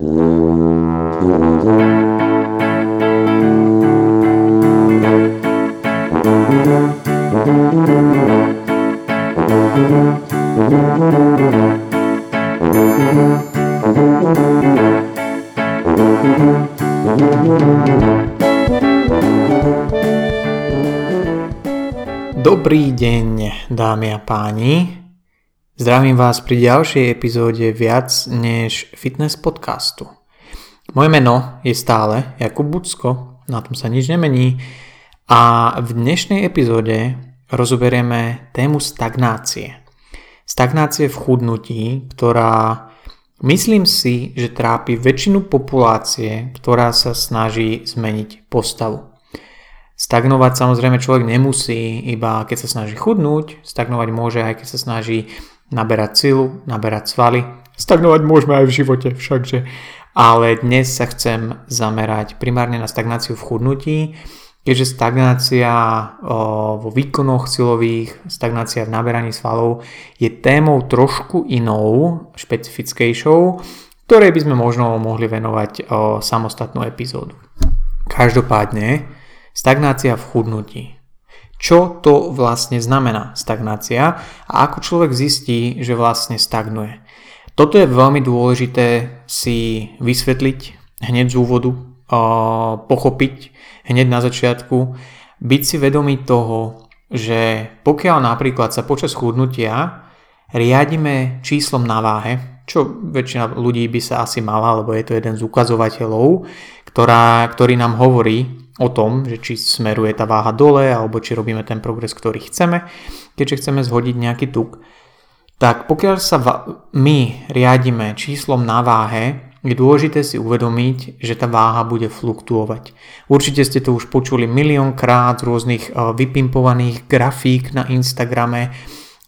Dobrý deň, dámy a páni. Zdravím vás pri ďalšej epizóde viac než fitness podcastu. Moje meno je stále Jakub Bucko, na tom sa nič nemení a v dnešnej epizóde rozoberieme tému stagnácie. Stagnácie v chudnutí, ktorá myslím si, že trápi väčšinu populácie, ktorá sa snaží zmeniť postavu. Stagnovať samozrejme človek nemusí iba keď sa snaží chudnúť, stagnovať môže aj keď sa snaží naberať silu, naberať svaly. Stagnovať môžeme aj v živote všakže. Ale dnes sa chcem zamerať primárne na stagnáciu v chudnutí, keďže stagnácia vo výkonoch silových, stagnácia v naberaní svalov je témou trošku inou, špecifickejšou, ktorej by sme možno mohli venovať samostatnú epizódu. Každopádne, Stagnácia v chudnutí. Čo to vlastne znamená stagnácia a ako človek zistí, že vlastne stagnuje. Toto je veľmi dôležité si vysvetliť hneď z úvodu, pochopiť hneď na začiatku, byť si vedomý toho, že pokiaľ napríklad sa počas chudnutia riadime číslom na váhe, čo väčšina ľudí by sa asi mala, lebo je to jeden z ukazovateľov, ktorá, ktorý nám hovorí, o tom, že či smeruje tá váha dole alebo či robíme ten progres, ktorý chceme, keďže chceme zhodiť nejaký tuk. Tak pokiaľ sa my riadime číslom na váhe, je dôležité si uvedomiť, že tá váha bude fluktuovať. Určite ste to už počuli miliónkrát z rôznych e, vypimpovaných grafík na Instagrame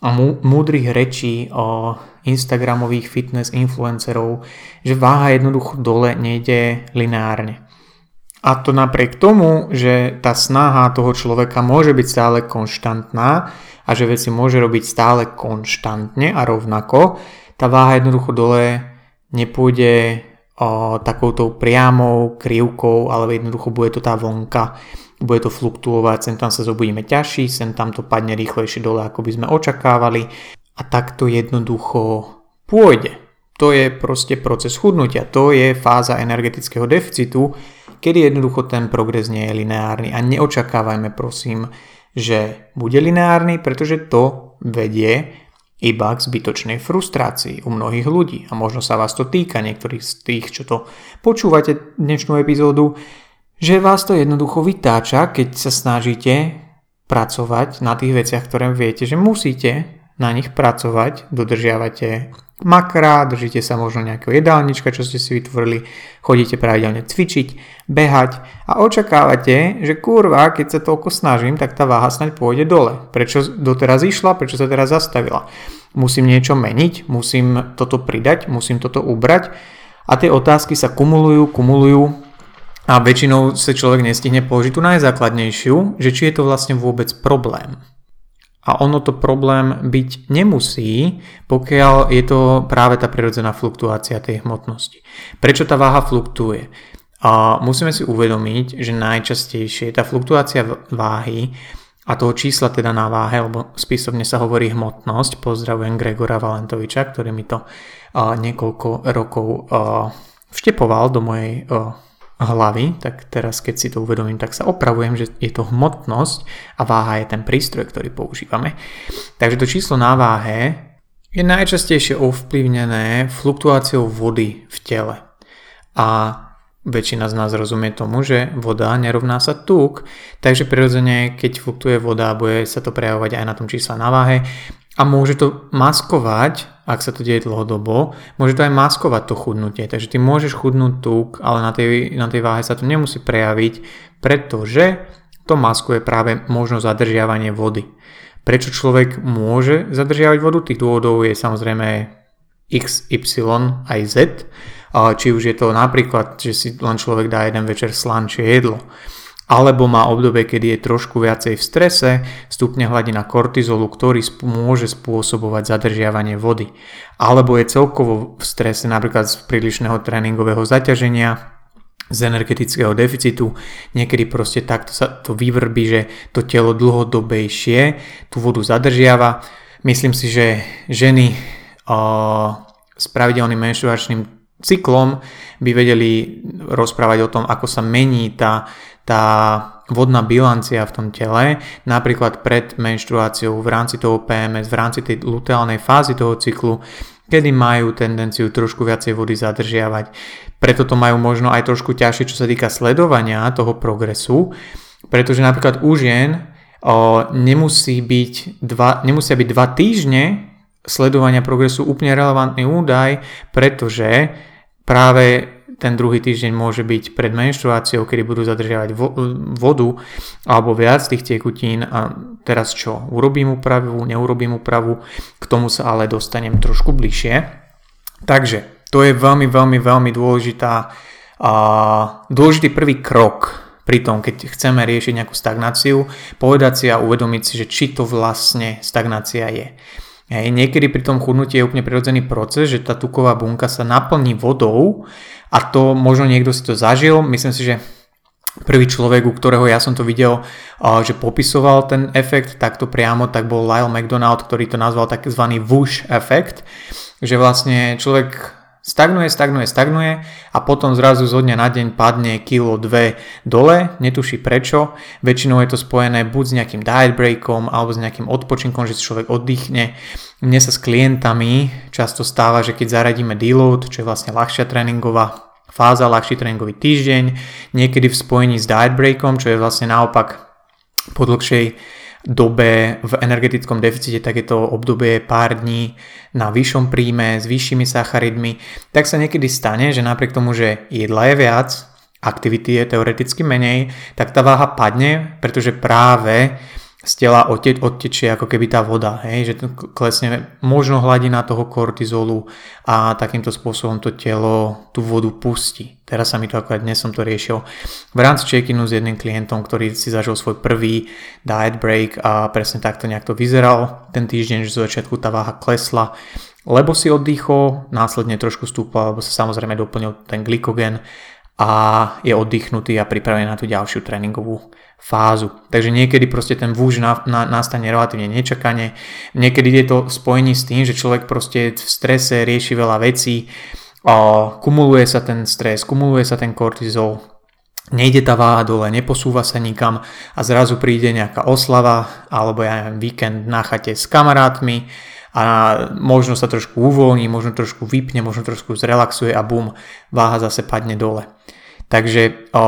a múdrych rečí o Instagramových fitness influencerov, že váha jednoducho dole nejde lineárne. A to napriek tomu, že tá snaha toho človeka môže byť stále konštantná a že veci môže robiť stále konštantne a rovnako, tá váha jednoducho dole nepôjde o, takouto priamou krivkou, ale jednoducho bude to tá vonka, bude to fluktuovať, sem tam sa zobudíme ťažší, sem tam to padne rýchlejšie dole, ako by sme očakávali a tak to jednoducho pôjde. To je proste proces chudnutia, to je fáza energetického deficitu, kedy jednoducho ten progres nie je lineárny a neočakávajme prosím, že bude lineárny, pretože to vedie iba k zbytočnej frustrácii u mnohých ľudí. A možno sa vás to týka, niektorých z tých, čo to počúvate dnešnú epizódu, že vás to jednoducho vytáča, keď sa snažíte pracovať na tých veciach, ktoré viete, že musíte na nich pracovať, dodržiavate makra, držíte sa možno nejakého jedálnička, čo ste si vytvorili, chodíte pravidelne cvičiť, behať a očakávate, že kurva, keď sa toľko snažím, tak tá váha snaď pôjde dole. Prečo doteraz išla, prečo sa teraz zastavila? Musím niečo meniť, musím toto pridať, musím toto ubrať a tie otázky sa kumulujú, kumulujú a väčšinou sa človek nestihne položiť tú najzákladnejšiu, že či je to vlastne vôbec problém. A ono to problém byť nemusí, pokiaľ je to práve tá prirodzená fluktuácia tej hmotnosti. Prečo tá váha fluktuje? A musíme si uvedomiť, že najčastejšie tá fluktuácia váhy a toho čísla teda na váhe, lebo spisovne sa hovorí hmotnosť, pozdravujem Gregora Valentoviča, ktorý mi to niekoľko rokov vštepoval do mojej hlavy, tak teraz keď si to uvedomím, tak sa opravujem, že je to hmotnosť a váha je ten prístroj, ktorý používame. Takže to číslo na váhe je najčastejšie ovplyvnené fluktuáciou vody v tele. A väčšina z nás rozumie tomu, že voda nerovná sa tuk, takže prirodzene, keď fluktuje voda, bude sa to prejavovať aj na tom čísle na váhe a môže to maskovať ak sa to deje dlhodobo, môže to aj maskovať to chudnutie. Takže ty môžeš chudnúť tuk, ale na tej, na tej váhe sa to nemusí prejaviť, pretože to maskuje práve možno zadržiavanie vody. Prečo človek môže zadržiavať vodu? Tých dôvodov je samozrejme x, y aj z. Či už je to napríklad, že si len človek dá jeden večer slančie jedlo alebo má obdobie, kedy je trošku viacej v strese, stupne hladina kortizolu, ktorý sp- môže spôsobovať zadržiavanie vody. Alebo je celkovo v strese napríklad z prílišného tréningového zaťaženia, z energetického deficitu, niekedy proste takto sa to vyvrbí, že to telo dlhodobejšie tú vodu zadržiava. Myslím si, že ženy o, s pravidelným menštruačným cyklom by vedeli rozprávať o tom, ako sa mení tá, tá vodná bilancia v tom tele, napríklad pred menštruáciou, v rámci toho PMS, v rámci tej luteálnej fázy toho cyklu, kedy majú tendenciu trošku viacej vody zadržiavať. Preto to majú možno aj trošku ťažšie, čo sa týka sledovania toho progresu, pretože napríklad u žien o, nemusí byť dva, nemusia byť dva týždne sledovania progresu úplne relevantný údaj, pretože práve ten druhý týždeň môže byť pred menštruáciou, kedy budú zadržiavať vo, vodu alebo viac tých tekutín a teraz čo, urobím úpravu, neurobím úpravu, k tomu sa ale dostanem trošku bližšie. Takže to je veľmi, veľmi, veľmi dôležitá, a, dôležitý prvý krok pri tom, keď chceme riešiť nejakú stagnáciu, povedať si a uvedomiť si, že či to vlastne stagnácia je. Hej, niekedy pri tom chudnutí je úplne prirodzený proces, že tá tuková bunka sa naplní vodou a to možno niekto si to zažil. Myslím si, že prvý človek, u ktorého ja som to videl, že popisoval ten efekt takto priamo, tak bol Lyle McDonald, ktorý to nazval takzvaný whoosh efekt, že vlastne človek Stagnuje, stagnuje, stagnuje a potom zrazu zo dňa na deň padne kilo, dve dole, netuší prečo. Väčšinou je to spojené buď s nejakým diet breakom alebo s nejakým odpočinkom, že si človek oddychne. Mne sa s klientami často stáva, že keď zaradíme deload, čo je vlastne ľahšia tréningová fáza, ľahší tréningový týždeň, niekedy v spojení s diet breakom, čo je vlastne naopak po dlhšej dobe v energetickom deficite, tak je to obdobie pár dní na vyššom príjme s vyššími sacharidmi, tak sa niekedy stane, že napriek tomu, že jedla je viac, aktivity je teoreticky menej, tak tá váha padne, pretože práve z tela odte- odtečie ako keby tá voda, hej, že klesne možno hladina toho kortizolu a takýmto spôsobom to telo tú vodu pustí. Teraz sa mi to ako dnes som to riešil v rámci check-inu s jedným klientom, ktorý si zažil svoj prvý diet break a presne takto nejak to vyzeral ten týždeň, že zo začiatku tá váha klesla, lebo si oddychol, následne trošku stúpal, lebo sa samozrejme doplnil ten glykogen a je oddychnutý a pripravený na tú ďalšiu tréningovú fázu. Takže niekedy proste ten vúž na, na, nastane relatívne nečakane, niekedy je to spojení s tým, že človek proste v strese rieši veľa vecí, kumuluje sa ten stres, kumuluje sa ten kortizol, nejde tá váha dole, neposúva sa nikam a zrazu príde nejaká oslava alebo ja neviem, víkend na chate s kamarátmi a možno sa trošku uvoľní, možno trošku vypne, možno trošku zrelaxuje a bum, váha zase padne dole. Takže o,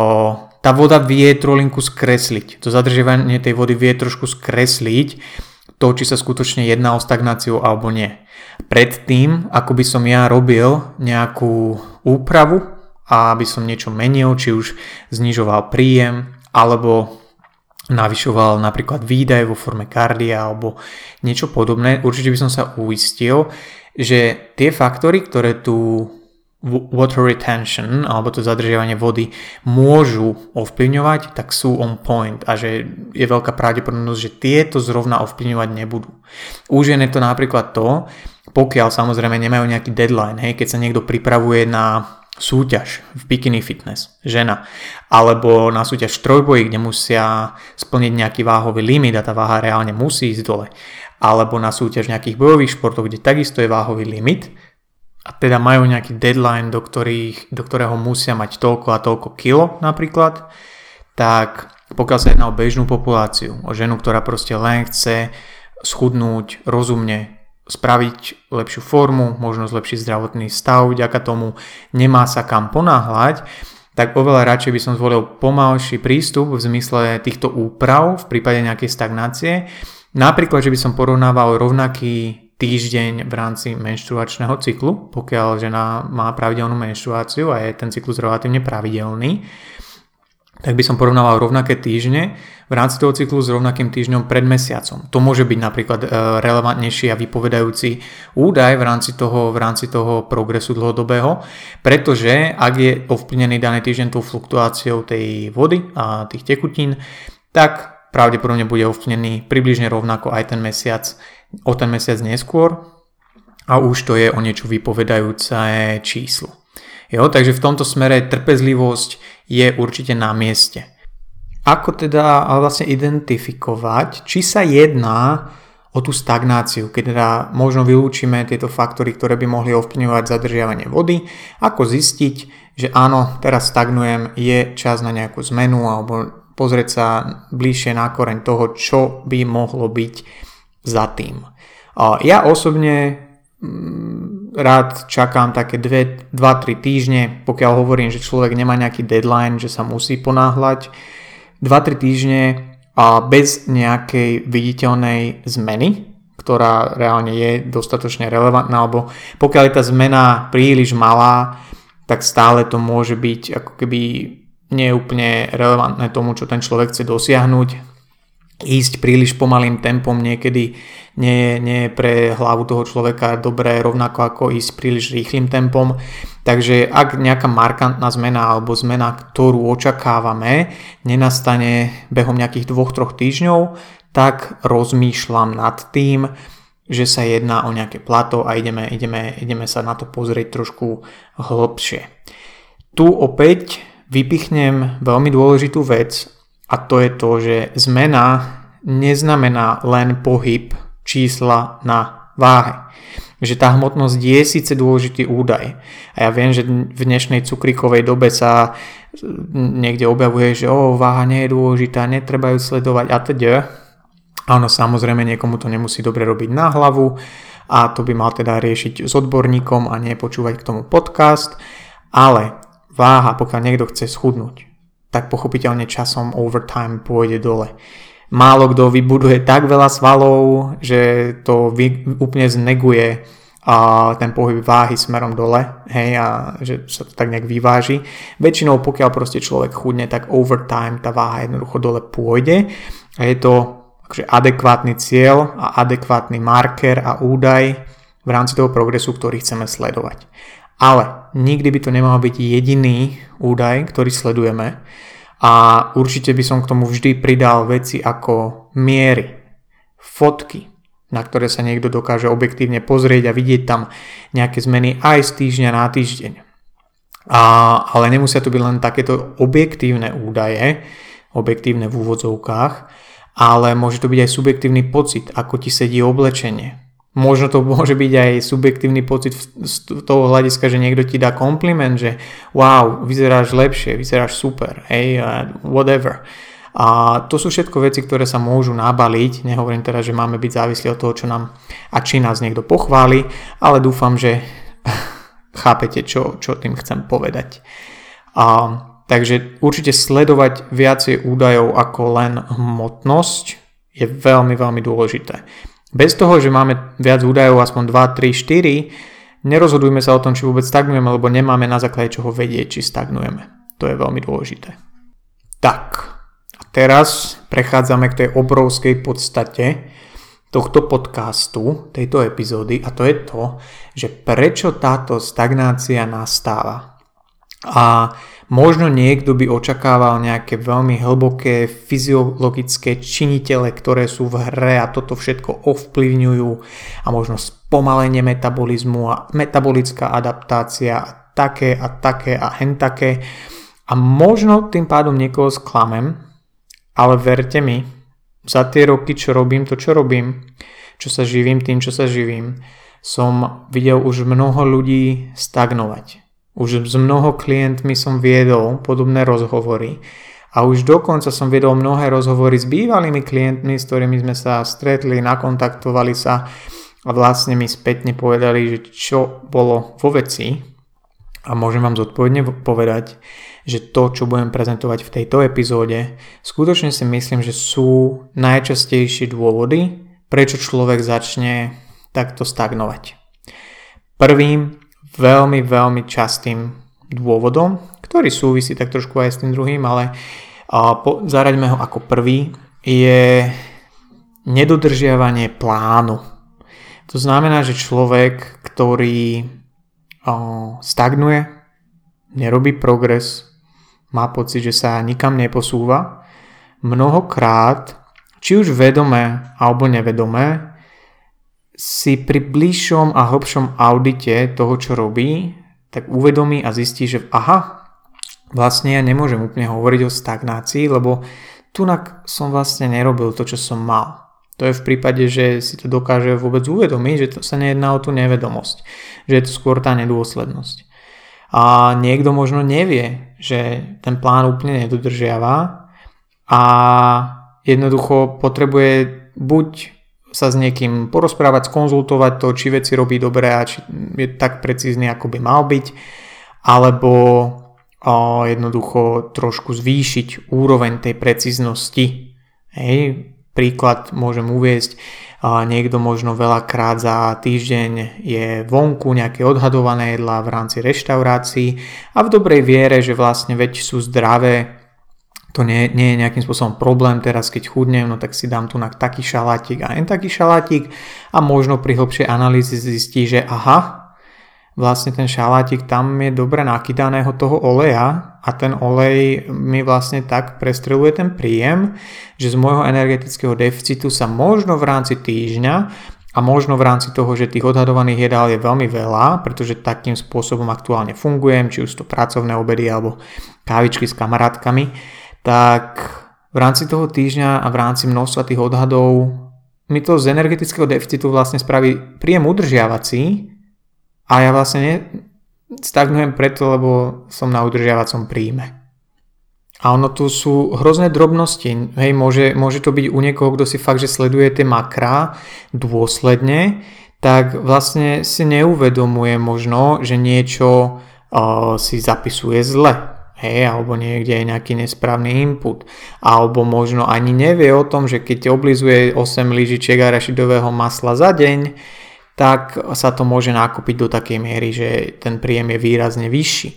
tá voda vie trolinku skresliť. To zadržiavanie tej vody vie trošku skresliť to, či sa skutočne jedná o stagnáciu alebo nie. Predtým, ako by som ja robil nejakú úpravu a aby som niečo menil, či už znižoval príjem alebo navyšoval napríklad výdaje vo forme kardia alebo niečo podobné, určite by som sa uistil, že tie faktory, ktoré tu water retention alebo to zadržiavanie vody môžu ovplyvňovať, tak sú on point a že je veľká pravdepodobnosť, že tieto zrovna ovplyvňovať nebudú. Už je to napríklad to, pokiaľ samozrejme nemajú nejaký deadline, hej, keď sa niekto pripravuje na súťaž v bikini fitness, žena, alebo na súťaž trojboji, kde musia splniť nejaký váhový limit a tá váha reálne musí ísť dole, alebo na súťaž nejakých bojových športov, kde takisto je váhový limit, a teda majú nejaký deadline, do, ktorých, do ktorého musia mať toľko a toľko kilo napríklad, tak pokiaľ sa jedná o bežnú populáciu, o ženu, ktorá proste len chce schudnúť rozumne, spraviť lepšiu formu, možno zlepšiť zdravotný stav, vďaka tomu nemá sa kam ponáhľať, tak oveľa radšej by som zvolil pomalší prístup v zmysle týchto úprav v prípade nejakej stagnácie. Napríklad, že by som porovnával rovnaký týždeň v rámci menštruačného cyklu, pokiaľ žena má pravidelnú menštruáciu a je ten cyklus relatívne pravidelný, tak by som porovnával rovnaké týždne v rámci toho cyklu s rovnakým týždňom pred mesiacom. To môže byť napríklad e, relevantnejší a vypovedajúci údaj v rámci toho, v rámci toho progresu dlhodobého, pretože ak je ovplyvnený daný týždeň tou fluktuáciou tej vody a tých tekutín, tak pravdepodobne bude ovplyvnený približne rovnako aj ten mesiac, o ten mesiac neskôr a už to je o niečo vypovedajúce číslo. Jo, takže v tomto smere trpezlivosť je určite na mieste. Ako teda vlastne identifikovať, či sa jedná o tú stagnáciu, keď teda možno vylúčime tieto faktory, ktoré by mohli ovplyvňovať zadržiavanie vody, ako zistiť, že áno, teraz stagnujem, je čas na nejakú zmenu alebo pozrieť sa bližšie na koreň toho, čo by mohlo byť za tým. Ja osobne mm, rád čakám také 2-3 týždne, pokiaľ hovorím, že človek nemá nejaký deadline, že sa musí ponáhľať, 2-3 týždne a bez nejakej viditeľnej zmeny, ktorá reálne je dostatočne relevantná, alebo pokiaľ je tá zmena príliš malá, tak stále to môže byť ako keby neúplne relevantné tomu, čo ten človek chce dosiahnuť ísť príliš pomalým tempom niekedy nie, nie je pre hlavu toho človeka dobré, rovnako ako ísť príliš rýchlým tempom. Takže ak nejaká markantná zmena alebo zmena, ktorú očakávame, nenastane behom nejakých dvoch, troch týždňov, tak rozmýšľam nad tým, že sa jedná o nejaké plato a ideme, ideme, ideme sa na to pozrieť trošku hlbšie. Tu opäť vypichnem veľmi dôležitú vec a to je to, že zmena neznamená len pohyb čísla na váhe. Že tá hmotnosť je síce dôležitý údaj. A ja viem, že v dnešnej cukríkovej dobe sa niekde objavuje, že o, váha nie je dôležitá, netreba ju sledovať a teda. Áno, samozrejme niekomu to nemusí dobre robiť na hlavu a to by mal teda riešiť s odborníkom a nie počúvať k tomu podcast, ale váha, pokiaľ niekto chce schudnúť, tak pochopiteľne časom overtime pôjde dole. Málo kto vybuduje tak veľa svalov, že to vy, úplne zneguje a ten pohyb váhy smerom dole, hej, a že sa to tak nejak vyváži. Väčšinou pokiaľ proste človek chudne, tak overtime tá váha jednoducho dole pôjde a je to akože adekvátny cieľ a adekvátny marker a údaj v rámci toho progresu, ktorý chceme sledovať. Ale nikdy by to nemal byť jediný údaj, ktorý sledujeme a určite by som k tomu vždy pridal veci ako miery, fotky, na ktoré sa niekto dokáže objektívne pozrieť a vidieť tam nejaké zmeny aj z týždňa na týždeň. A, ale nemusia to byť len takéto objektívne údaje, objektívne v úvodzovkách, ale môže to byť aj subjektívny pocit, ako ti sedí oblečenie, Možno to môže byť aj subjektívny pocit z toho hľadiska, že niekto ti dá kompliment, že wow, vyzeráš lepšie, vyzeráš super, hej, whatever. A to sú všetko veci, ktoré sa môžu nabaliť. Nehovorím teda, že máme byť závislí od toho, čo nám a či nás niekto pochváli, ale dúfam, že chápete, čo, čo tým chcem povedať. A, takže určite sledovať viacej údajov ako len hmotnosť je veľmi, veľmi dôležité. Bez toho, že máme viac údajov, aspoň 2, 3, 4, nerozhodujme sa o tom, či vôbec stagnujeme, lebo nemáme na základe čoho vedieť, či stagnujeme. To je veľmi dôležité. Tak, a teraz prechádzame k tej obrovskej podstate tohto podcastu, tejto epizódy a to je to, že prečo táto stagnácia nastáva. A Možno niekto by očakával nejaké veľmi hlboké fyziologické činitele, ktoré sú v hre a toto všetko ovplyvňujú a možno spomalenie metabolizmu a metabolická adaptácia a také a také a hen také. A možno tým pádom niekoho sklamem, ale verte mi, za tie roky, čo robím to, čo robím, čo sa živím tým, čo sa živím, som videl už mnoho ľudí stagnovať už s mnoho klientmi som viedol podobné rozhovory a už dokonca som viedol mnohé rozhovory s bývalými klientmi, s ktorými sme sa stretli, nakontaktovali sa a vlastne mi spätne povedali, že čo bolo vo veci a môžem vám zodpovedne povedať, že to, čo budem prezentovať v tejto epizóde, skutočne si myslím, že sú najčastejšie dôvody, prečo človek začne takto stagnovať. Prvým veľmi, veľmi častým dôvodom, ktorý súvisí tak trošku aj s tým druhým, ale A zaraďme ho ako prvý, je nedodržiavanie plánu. To znamená, že človek, ktorý stagnuje, nerobí progres, má pocit, že sa nikam neposúva, mnohokrát, či už vedomé alebo nevedomé, si pri bližšom a hlbšom audite toho, čo robí, tak uvedomí a zistí, že aha, vlastne ja nemôžem úplne hovoriť o stagnácii, lebo tunak som vlastne nerobil to, čo som mal. To je v prípade, že si to dokáže vôbec uvedomiť, že to sa nejedná o tú nevedomosť, že je to skôr tá nedôslednosť. A niekto možno nevie, že ten plán úplne nedodržiava a jednoducho potrebuje buď sa s niekým porozprávať, skonzultovať to, či veci robí dobre a či je tak precízny, ako by mal byť, alebo o, jednoducho trošku zvýšiť úroveň tej precíznosti. Hej, príklad môžem uviesť, niekto možno veľakrát za týždeň je vonku nejaké odhadované jedlá v rámci reštaurácií a v dobrej viere, že vlastne veď sú zdravé, to nie, nie je nejakým spôsobom problém, teraz keď chudnem, no tak si dám tu na taký šalátik a len taký šalátik a možno pri hlbšej analýze zistí, že aha, vlastne ten šalátik tam je dobre nakydaného toho oleja a ten olej mi vlastne tak prestreluje ten príjem, že z môjho energetického deficitu sa možno v rámci týždňa a možno v rámci toho, že tých odhadovaných jedál je veľmi veľa, pretože takým spôsobom aktuálne fungujem, či už to pracovné obedy alebo kávičky s kamarátkami, tak v rámci toho týždňa a v rámci množstva tých odhadov mi to z energetického deficitu vlastne spraví príjem udržiavací a ja vlastne ne, stagnujem preto, lebo som na udržiavacom príjme. A ono tu sú hrozné drobnosti. Hej, môže, môže to byť u niekoho, kto si fakt, že sleduje tie makrá dôsledne, tak vlastne si neuvedomuje možno, že niečo uh, si zapisuje zle hej, alebo niekde je nejaký nesprávny input, alebo možno ani nevie o tom, že keď oblizuje 8 lyžičiek arašidového masla za deň, tak sa to môže nakúpiť do takej miery, že ten príjem je výrazne vyšší.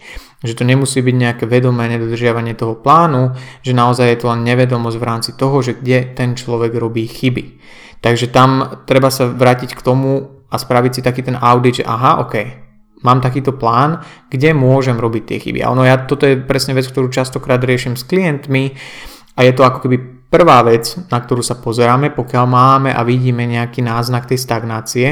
Že to nemusí byť nejaké vedomé nedodržiavanie toho plánu, že naozaj je to len nevedomosť v rámci toho, že kde ten človek robí chyby. Takže tam treba sa vrátiť k tomu a spraviť si taký ten audit, že aha, ok, mám takýto plán, kde môžem robiť tie chyby. A ono ja, toto je presne vec, ktorú častokrát riešim s klientmi a je to ako keby prvá vec, na ktorú sa pozeráme, pokiaľ máme a vidíme nejaký náznak tej stagnácie,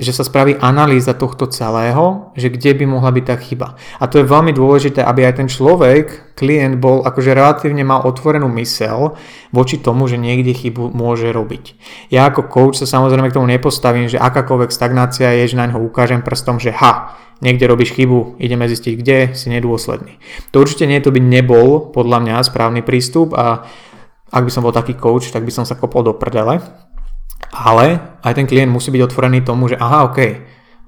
že sa spraví analýza tohto celého, že kde by mohla byť tá chyba. A to je veľmi dôležité, aby aj ten človek, klient bol akože relatívne mal otvorenú mysel voči tomu, že niekde chybu môže robiť. Ja ako coach sa samozrejme k tomu nepostavím, že akákoľvek stagnácia je, že na ňo ukážem prstom, že ha, niekde robíš chybu, ideme zistiť, kde si nedôsledný. To určite nie, to by nebol podľa mňa správny prístup a ak by som bol taký coach, tak by som sa kopol do prdele ale aj ten klient musí byť otvorený tomu, že aha, ok,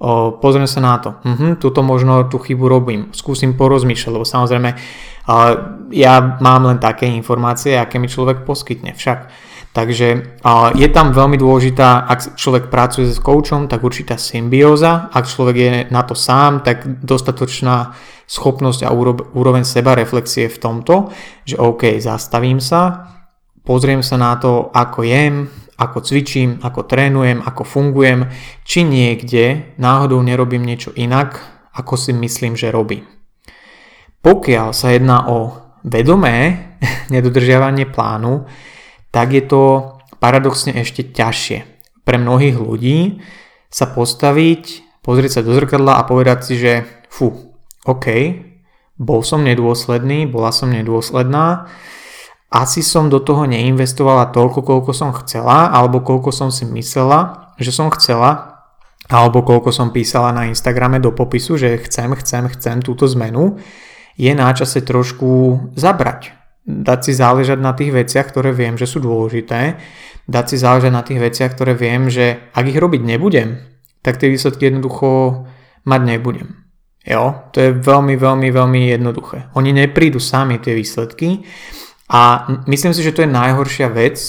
o, pozriem sa na to, uh-huh, tuto možno tú chybu robím, skúsim porozmýšľať, lebo samozrejme uh, ja mám len také informácie, aké mi človek poskytne však. Takže uh, je tam veľmi dôležitá, ak človek pracuje s koučom, tak určitá symbióza, ak človek je na to sám, tak dostatočná schopnosť a úroveň seba reflexie v tomto, že OK, zastavím sa, pozriem sa na to, ako jem, ako cvičím, ako trénujem, ako fungujem, či niekde náhodou nerobím niečo inak, ako si myslím, že robím. Pokiaľ sa jedná o vedomé nedodržiavanie plánu, tak je to paradoxne ešte ťažšie pre mnohých ľudí sa postaviť, pozrieť sa do zrkadla a povedať si, že fu, OK, bol som nedôsledný, bola som nedôsledná, asi som do toho neinvestovala toľko, koľko som chcela, alebo koľko som si myslela, že som chcela, alebo koľko som písala na Instagrame do popisu, že chcem, chcem, chcem túto zmenu, je na čase trošku zabrať. Dať si záležať na tých veciach, ktoré viem, že sú dôležité, dať si záležať na tých veciach, ktoré viem, že ak ich robiť nebudem, tak tie výsledky jednoducho mať nebudem. Jo, to je veľmi, veľmi, veľmi jednoduché. Oni neprídu sami tie výsledky, a myslím si, že to je najhoršia vec,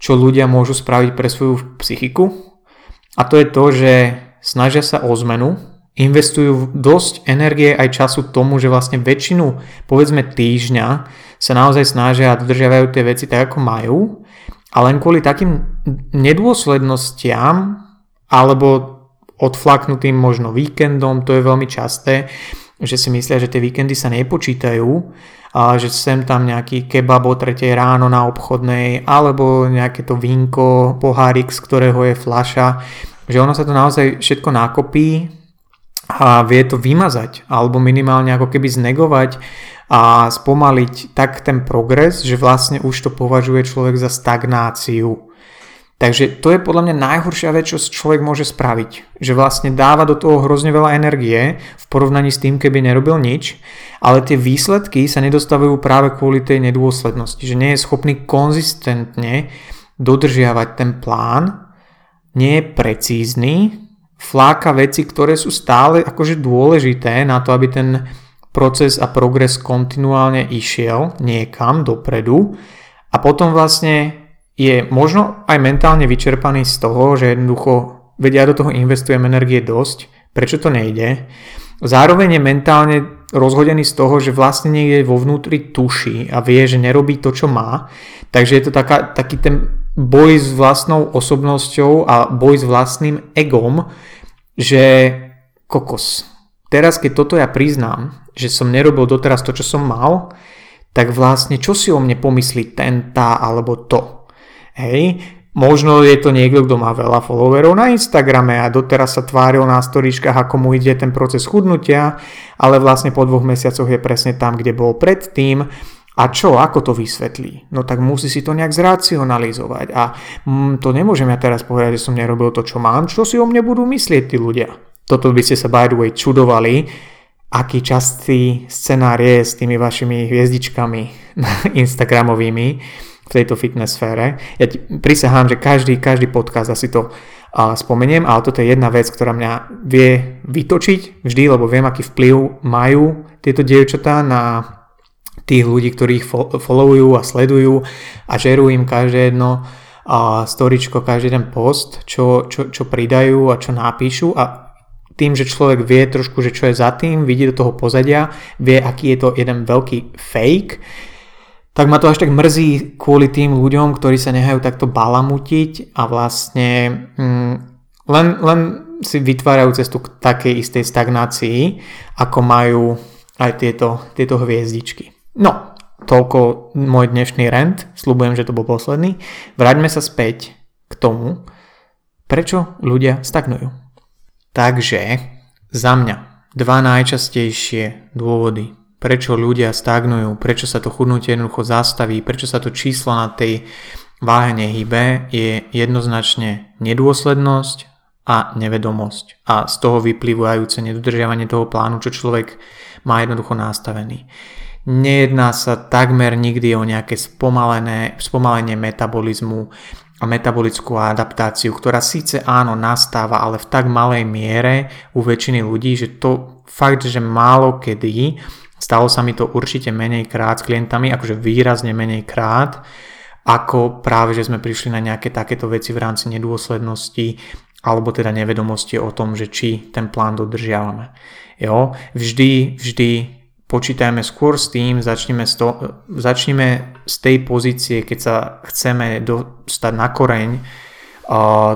čo ľudia môžu spraviť pre svoju psychiku. A to je to, že snažia sa o zmenu, investujú dosť energie aj času tomu, že vlastne väčšinu, povedzme týždňa, sa naozaj snažia a dodržiavajú tie veci tak, ako majú a len kvôli takým nedôslednostiam alebo odflaknutým možno víkendom, to je veľmi časté, že si myslia, že tie víkendy sa nepočítajú že sem tam nejaký kebab o 3 ráno na obchodnej alebo nejaké to vínko, pohárik, z ktorého je flaša, že ono sa to naozaj všetko nakopí a vie to vymazať alebo minimálne ako keby znegovať a spomaliť tak ten progres, že vlastne už to považuje človek za stagnáciu. Takže to je podľa mňa najhoršia vec, čo človek môže spraviť. Že vlastne dáva do toho hrozne veľa energie v porovnaní s tým, keby nerobil nič, ale tie výsledky sa nedostávajú práve kvôli tej nedôslednosti. Že nie je schopný konzistentne dodržiavať ten plán, nie je precízny, fláka veci, ktoré sú stále akože dôležité na to, aby ten proces a progres kontinuálne išiel niekam dopredu a potom vlastne je možno aj mentálne vyčerpaný z toho, že jednoducho vedia do toho investujem energie dosť, prečo to nejde. Zároveň je mentálne rozhodený z toho, že vlastne niekde vo vnútri tuší a vie, že nerobí to, čo má. Takže je to taká, taký ten boj s vlastnou osobnosťou a boj s vlastným egom, že kokos. Teraz, keď toto ja priznám, že som nerobil doteraz to, čo som mal, tak vlastne čo si o mne pomyslí ten, tá alebo to. Hej, možno je to niekto, kto má veľa followerov na Instagrame a doteraz sa tváril na storičkách, ako mu ide ten proces chudnutia, ale vlastne po dvoch mesiacoch je presne tam, kde bol predtým. A čo, ako to vysvetlí? No tak musí si to nejak zracionalizovať. A mm, to nemôžem ja teraz povedať, že som nerobil to, čo mám. Čo si o mne budú myslieť tí ľudia? Toto by ste sa by the way čudovali, aký častý scenár je s tými vašimi hviezdičkami instagramovými v tejto fitness sfére. Ja ti prisahám, že každý, každý podcast asi to uh, spomeniem, ale toto je jedna vec, ktorá mňa vie vytočiť vždy, lebo viem, aký vplyv majú tieto dievčatá na tých ľudí, ktorí ich followujú a sledujú a žerú im každé jedno uh, storičko, každý jeden post, čo, čo, čo pridajú a čo napíšu a tým, že človek vie trošku, že čo je za tým, vidí do toho pozadia, vie, aký je to jeden veľký fake, tak ma to až tak mrzí kvôli tým ľuďom, ktorí sa nehajú takto balamutiť a vlastne mm, len, len si vytvárajú cestu k takej istej stagnácii, ako majú aj tieto, tieto hviezdičky. No, toľko môj dnešný rent, slúbujem, že to bol posledný. Vráťme sa späť k tomu, prečo ľudia stagnujú. Takže za mňa dva najčastejšie dôvody, prečo ľudia stagnujú, prečo sa to chudnutie jednoducho zastaví, prečo sa to číslo na tej váhe nehybe, je jednoznačne nedôslednosť a nevedomosť a z toho vyplývajúce nedodržiavanie toho plánu, čo človek má jednoducho nastavený. Nejedná sa takmer nikdy o nejaké spomalené, spomalenie metabolizmu a metabolickú adaptáciu, ktorá síce áno nastáva, ale v tak malej miere u väčšiny ľudí, že to fakt, že málo kedy Stalo sa mi to určite menej krát s klientami, akože výrazne menej krát, ako práve, že sme prišli na nejaké takéto veci v rámci nedôslednosti alebo teda nevedomosti o tom, že či ten plán dodržiavame. Jo? Vždy, vždy počítajme skôr s tým, začneme z, to, začneme z tej pozície, keď sa chceme dostať na koreň uh,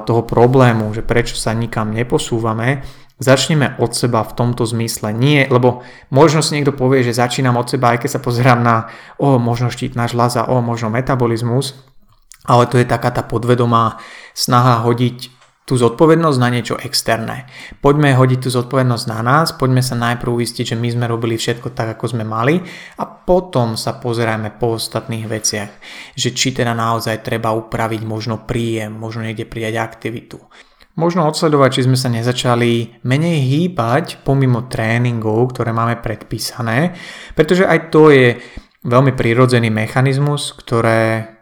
toho problému, že prečo sa nikam neposúvame, Začneme od seba v tomto zmysle. Nie, lebo možno si niekto povie, že začínam od seba, aj keď sa pozerám na o, možno štítna žľaza, o, možno metabolizmus, ale to je taká tá podvedomá snaha hodiť tú zodpovednosť na niečo externé. Poďme hodiť tú zodpovednosť na nás, poďme sa najprv uistiť, že my sme robili všetko tak, ako sme mali a potom sa pozerajme po ostatných veciach, že či teda naozaj treba upraviť možno príjem, možno niekde prijať aktivitu. Možno odsledovať, či sme sa nezačali menej hýbať pomimo tréningov, ktoré máme predpísané, pretože aj to je veľmi prirodzený mechanizmus, ktoré,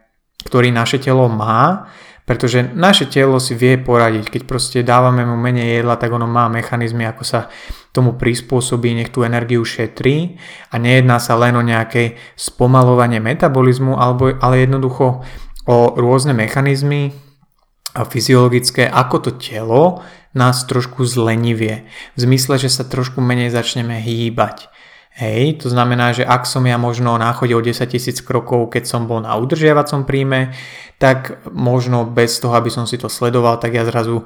ktorý naše telo má, pretože naše telo si vie poradiť, keď proste dávame mu menej jedla, tak ono má mechanizmy, ako sa tomu prispôsobí, nech tú energiu šetrí. A nejedná sa len o nejaké spomalovanie metabolizmu, alebo, ale jednoducho o rôzne mechanizmy, a fyziologické, ako to telo nás trošku zlenivie. V zmysle, že sa trošku menej začneme hýbať. Hej, to znamená, že ak som ja možno na chode o 10 tisíc krokov, keď som bol na udržiavacom príjme, tak možno bez toho, aby som si to sledoval, tak ja zrazu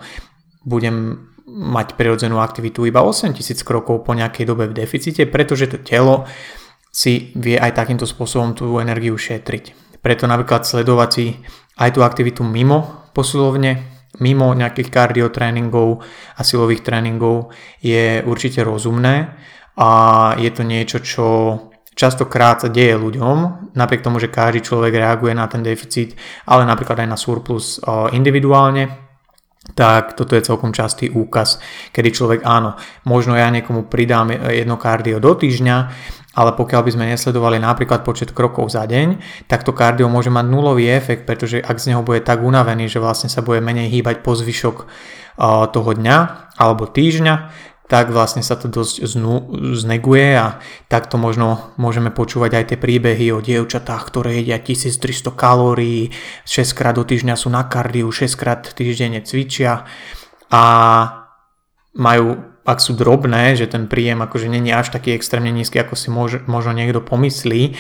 budem mať prirodzenú aktivitu iba 8 tisíc krokov po nejakej dobe v deficite, pretože to telo si vie aj takýmto spôsobom tú energiu šetriť. Preto napríklad sledovať si aj tú aktivitu mimo posilovne, mimo nejakých kardiotréningov a silových tréningov je určite rozumné a je to niečo, čo častokrát sa deje ľuďom, napriek tomu, že každý človek reaguje na ten deficit, ale napríklad aj na surplus individuálne, tak toto je celkom častý úkaz, kedy človek áno, možno ja niekomu pridám jedno kardio do týždňa, ale pokiaľ by sme nesledovali napríklad počet krokov za deň, tak to kardio môže mať nulový efekt, pretože ak z neho bude tak unavený, že vlastne sa bude menej hýbať po zvyšok toho dňa alebo týždňa, tak vlastne sa to dosť znu, zneguje a takto možno môžeme počúvať aj tie príbehy o dievčatách, ktoré jedia 1300 kalórií, 6 krát do týždňa sú na kardiu, 6 krát týždenne cvičia a majú ak sú drobné, že ten príjem akože není až taký extrémne nízky, ako si môže, možno niekto pomyslí,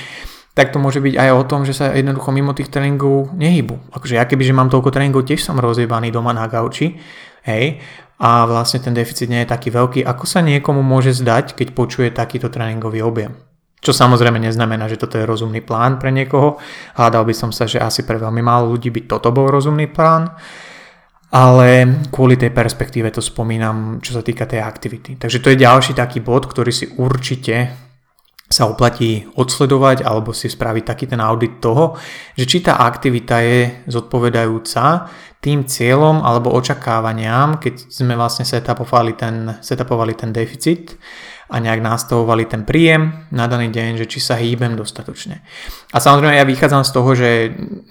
tak to môže byť aj o tom, že sa jednoducho mimo tých tréningov nehybu. Akože ja keby, že mám toľko tréningov, tiež som rozjebaný doma na gauči, hej, a vlastne ten deficit nie je taký veľký, ako sa niekomu môže zdať, keď počuje takýto tréningový objem. Čo samozrejme neznamená, že toto je rozumný plán pre niekoho. Hádal by som sa, že asi pre veľmi málo ľudí by toto bol rozumný plán. Ale kvôli tej perspektíve to spomínam, čo sa týka tej aktivity. Takže to je ďalší taký bod, ktorý si určite sa oplatí odsledovať alebo si spraviť taký ten audit toho, že či tá aktivita je zodpovedajúca tým cieľom alebo očakávaniam, keď sme vlastne setupovali ten, setupovali ten deficit a nejak nastavovali ten príjem na daný deň, že či sa hýbem dostatočne. A samozrejme ja vychádzam z toho, že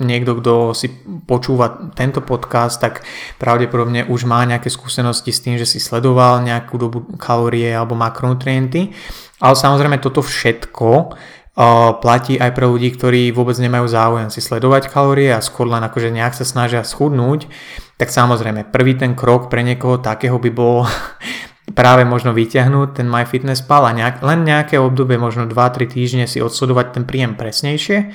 niekto, kto si počúva tento podcast, tak pravdepodobne už má nejaké skúsenosti s tým, že si sledoval nejakú dobu kalórie alebo makronutrienty ale samozrejme toto všetko uh, platí aj pre ľudí, ktorí vôbec nemajú záujem si sledovať kalórie a skôr len akože nejak sa snažia schudnúť, tak samozrejme prvý ten krok pre niekoho takého by bol práve možno vyťahnuť ten MyFitnessPal a nejak, len nejaké obdobie, možno 2-3 týždne si odsledovať ten príjem presnejšie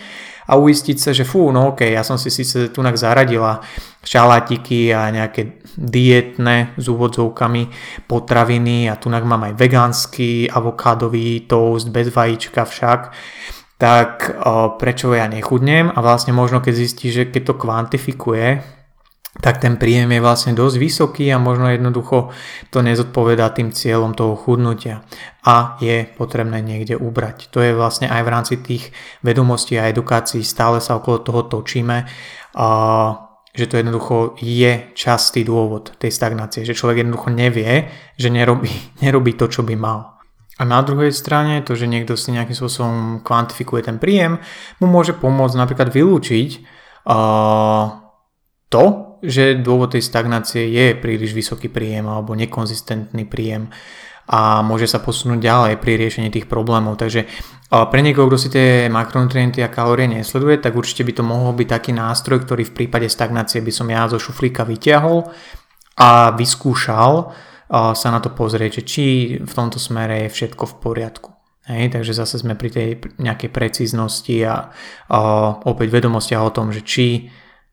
a uistiť sa, že fú, no ok, ja som si síce tunak zaradila šalátiky a nejaké dietné s úvodzovkami potraviny a tunak mám aj vegánsky avokádový toast bez vajíčka však, tak o, prečo ja nechudnem? A vlastne možno keď zistí, že keď to kvantifikuje, tak ten príjem je vlastne dosť vysoký a možno jednoducho to nezodpovedá tým cieľom toho chudnutia a je potrebné niekde ubrať. To je vlastne aj v rámci tých vedomostí a edukácií stále sa okolo toho točíme, a že to jednoducho je častý dôvod tej stagnácie, že človek jednoducho nevie, že nerobí, nerobí to, čo by mal. A na druhej strane to, že niekto si nejakým spôsobom kvantifikuje ten príjem, mu môže pomôcť napríklad vylúčiť uh, to, že dôvod tej stagnácie je príliš vysoký príjem alebo nekonzistentný príjem a môže sa posunúť ďalej pri riešení tých problémov. Takže pre niekoho, kto si tie makronutrienty a kalórie nesleduje, tak určite by to mohol byť taký nástroj, ktorý v prípade stagnácie by som ja zo šuflíka vyťahol a vyskúšal sa na to pozrieť, či v tomto smere je všetko v poriadku. Hej, takže zase sme pri tej nejakej precíznosti a, a opäť vedomosti o tom, že či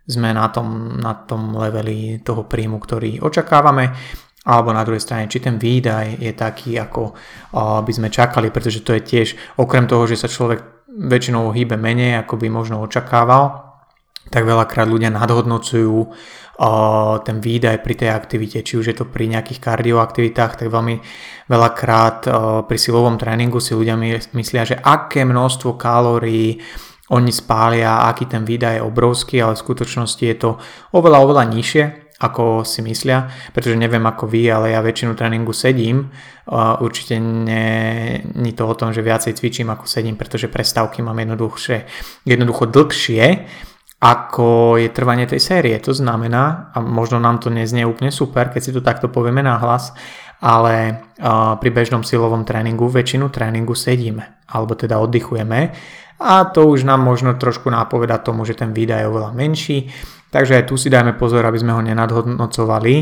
sme na tom, na tom leveli toho príjmu, ktorý očakávame, alebo na druhej strane, či ten výdaj je taký, ako by sme čakali, pretože to je tiež, okrem toho, že sa človek väčšinou hýbe menej, ako by možno očakával, tak veľakrát ľudia nadhodnocujú ten výdaj pri tej aktivite, či už je to pri nejakých kardioaktivitách, tak veľmi veľakrát pri silovom tréningu si ľudia myslia, že aké množstvo kalórií oni spália, aký ten výdaj je obrovský, ale v skutočnosti je to oveľa, oveľa nižšie, ako si myslia, pretože neviem ako vy, ale ja väčšinu tréningu sedím. Určite nie je to o tom, že viacej cvičím ako sedím, pretože prestávky mám jednoduchšie, jednoducho dlhšie, ako je trvanie tej série. To znamená, a možno nám to neznie úplne super, keď si to takto povieme na hlas, ale pri bežnom silovom tréningu väčšinu tréningu sedíme, alebo teda oddychujeme a to už nám možno trošku nápoveda tomu, že ten výdaj je oveľa menší, takže aj tu si dajme pozor, aby sme ho nenadhodnocovali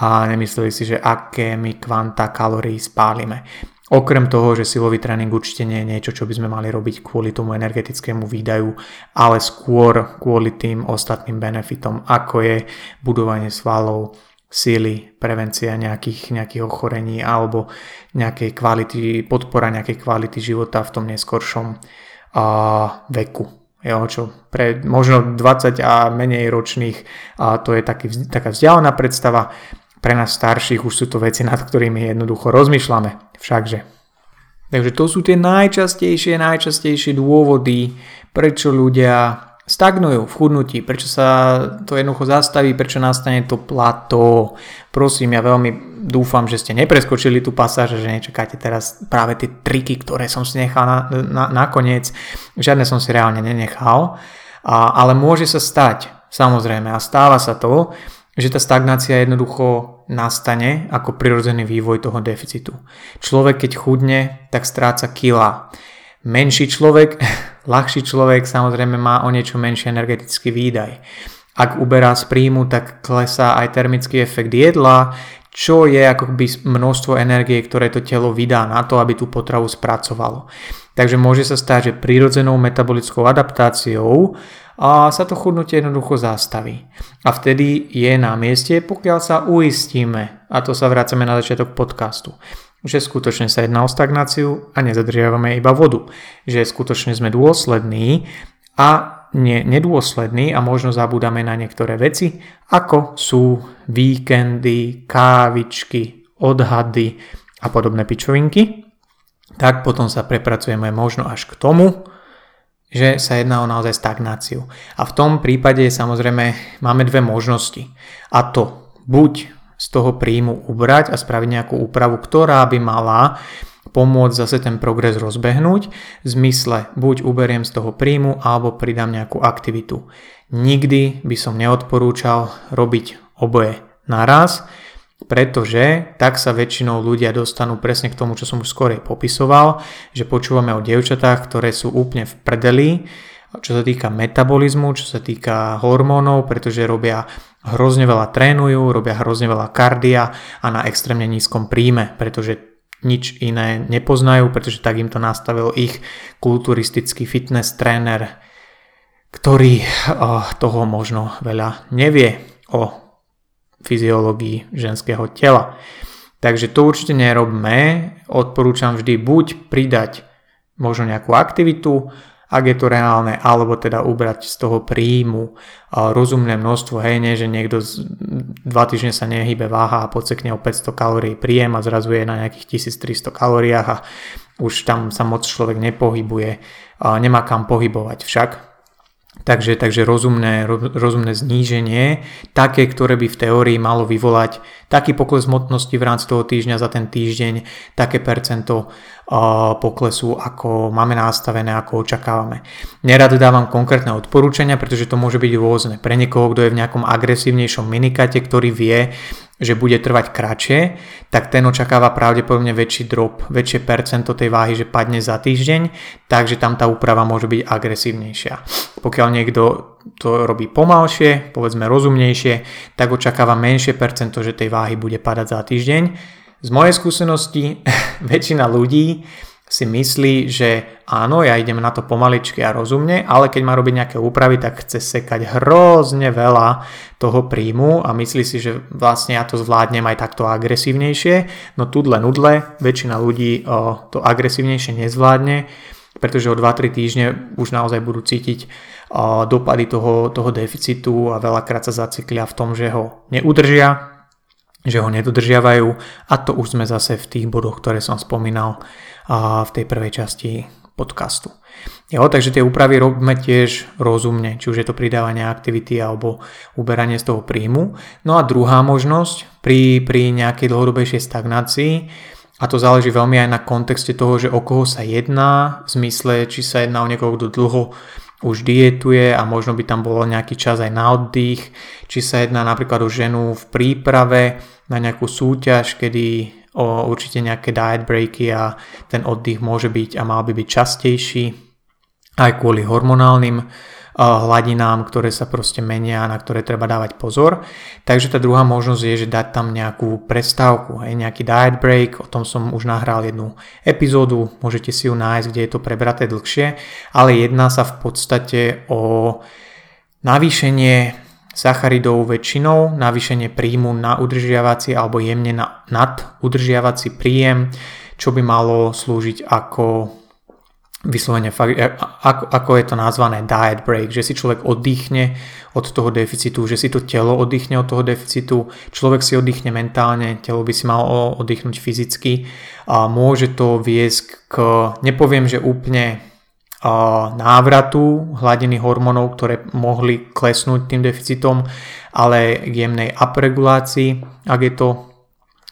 a nemysleli si, že aké my kvanta kalórií spálime. Okrem toho, že silový tréning určite nie je niečo, čo by sme mali robiť kvôli tomu energetickému výdaju, ale skôr kvôli tým ostatným benefitom, ako je budovanie svalov, síly, prevencia nejakých, nejakých ochorení alebo nejakej kvality, podpora nejakej kvality života v tom neskoršom a, veku. Jo, čo pre možno 20 a menej ročných a to je taký, taká vzdialená predstava, pre nás starších už sú to veci, nad ktorými jednoducho rozmýšľame. Všakže. Takže to sú tie najčastejšie, najčastejšie dôvody, prečo ľudia stagnujú v chudnutí, prečo sa to jednoducho zastaví, prečo nastane to plato. Prosím, ja veľmi dúfam, že ste nepreskočili tú pasáž, že nečakáte teraz práve tie triky, ktoré som si nechal na, na, nakoniec. Žiadne som si reálne nenechal, a, ale môže sa stať, samozrejme, a stáva sa to, že tá stagnácia jednoducho nastane ako prirodzený vývoj toho deficitu. Človek, keď chudne, tak stráca kila. Menší človek, ľahší človek samozrejme má o niečo menší energetický výdaj. Ak uberá z príjmu, tak klesá aj termický efekt jedla, čo je akoby množstvo energie, ktoré to telo vydá na to, aby tú potravu spracovalo. Takže môže sa stať, že prírodzenou metabolickou adaptáciou a sa to chudnutie jednoducho zastaví. A vtedy je na mieste, pokiaľ sa uistíme, a to sa vracame na začiatok podcastu, že skutočne sa jedná o stagnáciu a nezadržiavame iba vodu. Že skutočne sme dôslední a nie, nedôslední a možno zabúdame na niektoré veci, ako sú víkendy, kávičky, odhady a podobné pičovinky, tak potom sa prepracujeme možno až k tomu, že sa jedná o naozaj stagnáciu. A v tom prípade samozrejme máme dve možnosti. A to buď z toho príjmu ubrať a spraviť nejakú úpravu, ktorá by mala pomôcť zase ten progres rozbehnúť v zmysle buď uberiem z toho príjmu alebo pridám nejakú aktivitu. Nikdy by som neodporúčal robiť oboje naraz, pretože tak sa väčšinou ľudia dostanú presne k tomu, čo som už skorej popisoval, že počúvame o dievčatách, ktoré sú úplne v prdeli, čo sa týka metabolizmu, čo sa týka hormónov, pretože robia hrozne veľa trénujú, robia hrozne veľa kardia a na extrémne nízkom príjme, pretože nič iné nepoznajú, pretože tak im to nastavil ich kulturistický fitness tréner, ktorý eh, toho možno veľa nevie o fyziológii ženského tela. Takže to určite nerobme. Odporúčam vždy buď pridať možno nejakú aktivitu, ak je to reálne, alebo teda ubrať z toho príjmu rozumné množstvo, hej, nie, že niekto z, dva týždne sa nehybe váha a podsekne o 500 kalórií príjem a zrazu je na nejakých 1300 kalóriách a už tam sa moc človek nepohybuje, nemá kam pohybovať však. Takže, takže rozumné, rozumné zníženie, také, ktoré by v teórii malo vyvolať taký pokles hmotnosti v rámci toho týždňa za ten týždeň, také percento poklesu, ako máme nastavené, ako očakávame. Nerad dávam konkrétne odporúčania, pretože to môže byť rôzne. Pre niekoho, kto je v nejakom agresívnejšom minikate, ktorý vie, že bude trvať kratšie, tak ten očakáva pravdepodobne väčší drop, väčšie percento tej váhy, že padne za týždeň, takže tam tá úprava môže byť agresívnejšia. Pokiaľ niekto to robí pomalšie, povedzme rozumnejšie, tak očakáva menšie percento, že tej váhy bude padať za týždeň. Z mojej skúsenosti väčšina ľudí si myslí, že áno, ja idem na to pomaličky a rozumne, ale keď má robiť nejaké úpravy, tak chce sekať hrozne veľa toho príjmu a myslí si, že vlastne ja to zvládnem aj takto agresívnejšie, no tudle nudle, väčšina ľudí o, to agresívnejšie nezvládne, pretože o 2-3 týždne už naozaj budú cítiť o, dopady toho, toho deficitu a veľakrát sa zaciklia v tom, že ho neudržia, že ho nedodržiavajú a to už sme zase v tých bodoch, ktoré som spomínal v tej prvej časti podcastu. Jo, takže tie úpravy robíme tiež rozumne, či už je to pridávanie aktivity alebo uberanie z toho príjmu. No a druhá možnosť pri, pri nejakej dlhodobejšej stagnácii, a to záleží veľmi aj na kontexte toho, že o koho sa jedná, v zmysle, či sa jedná o niekoho, kto dlho už dietuje a možno by tam bolo nejaký čas aj na oddych, či sa jedná napríklad o ženu v príprave na nejakú súťaž, kedy o, určite nejaké diet breaky a ten oddych môže byť a mal by byť častejší aj kvôli hormonálnym hladinám, ktoré sa proste menia, na ktoré treba dávať pozor. Takže tá druhá možnosť je, že dať tam nejakú prestávku, hej, nejaký diet break, o tom som už nahral jednu epizódu, môžete si ju nájsť, kde je to prebraté dlhšie, ale jedná sa v podstate o navýšenie sacharidov väčšinou, navýšenie príjmu na udržiavací alebo jemne na, nad udržiavací príjem, čo by malo slúžiť ako vyslovene fakt, ako, ako je to nazvané diet break, že si človek oddychne od toho deficitu, že si to telo oddychne od toho deficitu, človek si oddychne mentálne, telo by si malo oddychnúť fyzicky a môže to viesť k, nepoviem, že úplne návratu hladiny hormónov, ktoré mohli klesnúť tým deficitom, ale k jemnej upregulácii, ak je to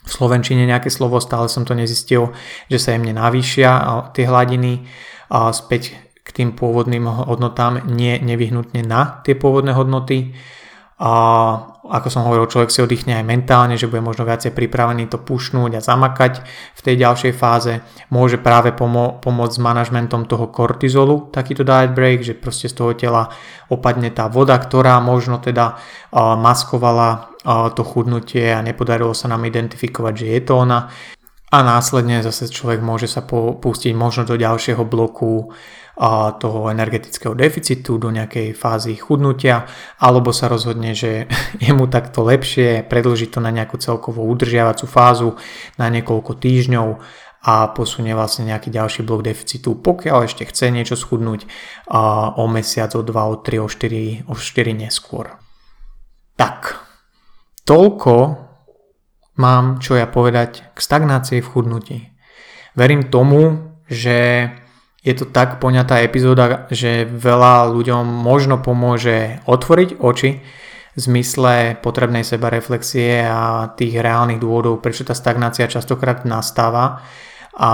v Slovenčine nejaké slovo, stále som to nezistil, že sa jemne navýšia tie hladiny a späť k tým pôvodným hodnotám, nie nevyhnutne na tie pôvodné hodnoty. A ako som hovoril, človek si oddychne aj mentálne, že bude možno viacej pripravený to pušnúť a zamakať v tej ďalšej fáze. Môže práve pomo- pomôcť s manažmentom toho kortizolu, takýto diet break, že proste z toho tela opadne tá voda, ktorá možno teda maskovala to chudnutie a nepodarilo sa nám identifikovať, že je to ona a následne zase človek môže sa pustiť možno do ďalšieho bloku toho energetického deficitu, do nejakej fázy chudnutia, alebo sa rozhodne, že je mu takto lepšie, predlžiť to na nejakú celkovú udržiavacú fázu na niekoľko týždňov a posunie vlastne nejaký ďalší blok deficitu, pokiaľ ešte chce niečo schudnúť o mesiac, o 2, o 3, o 4, o 4 neskôr. Tak, toľko mám čo ja povedať k stagnácii v chudnutí. Verím tomu, že je to tak poňatá epizóda, že veľa ľuďom možno pomôže otvoriť oči v zmysle potrebnej sebareflexie a tých reálnych dôvodov, prečo tá stagnácia častokrát nastáva a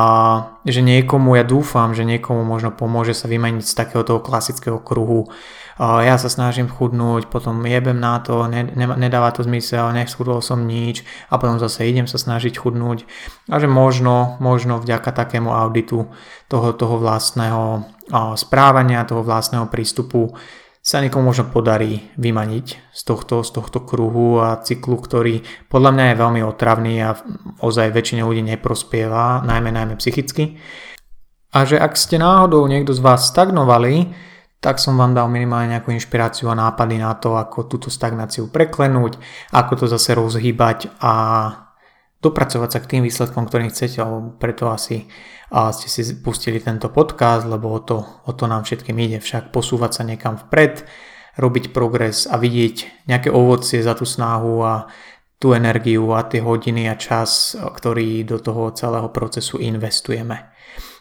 že niekomu, ja dúfam, že niekomu možno pomôže sa vymeniť z takého toho klasického kruhu ja sa snažím chudnúť, potom jebem na to, ne, ne, nedáva to zmysel, neschudol som nič a potom zase idem sa snažiť chudnúť a že možno, možno vďaka takému auditu toho, toho vlastného správania, toho vlastného prístupu sa niekomu možno podarí vymaniť z tohto, z tohto kruhu a cyklu, ktorý podľa mňa je veľmi otravný a ozaj väčšine ľudí neprospieva, najmä najmä psychicky. A že ak ste náhodou niekto z vás stagnovali, tak som vám dal minimálne nejakú inšpiráciu a nápady na to, ako túto stagnáciu preklenúť, ako to zase rozhýbať a dopracovať sa k tým výsledkom, ktorým chcete, alebo preto asi a ste si pustili tento podcast, lebo o to, o to nám všetkým ide však posúvať sa niekam vpred, robiť progres a vidieť nejaké ovocie za tú snahu a tú energiu a tie hodiny a čas, ktorý do toho celého procesu investujeme.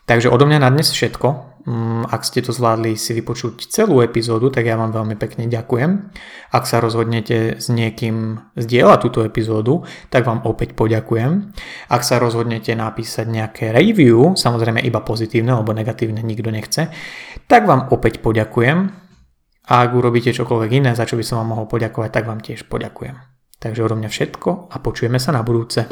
Takže odo mňa na dnes všetko. Mm, ak ste to zvládli si vypočuť celú epizódu, tak ja vám veľmi pekne ďakujem. Ak sa rozhodnete s niekým zdieľať túto epizódu, tak vám opäť poďakujem. Ak sa rozhodnete napísať nejaké review, samozrejme iba pozitívne, alebo negatívne nikto nechce, tak vám opäť poďakujem. A ak urobíte čokoľvek iné, za čo by som vám mohol poďakovať, tak vám tiež poďakujem. Takže odo mňa všetko a počujeme sa na budúce.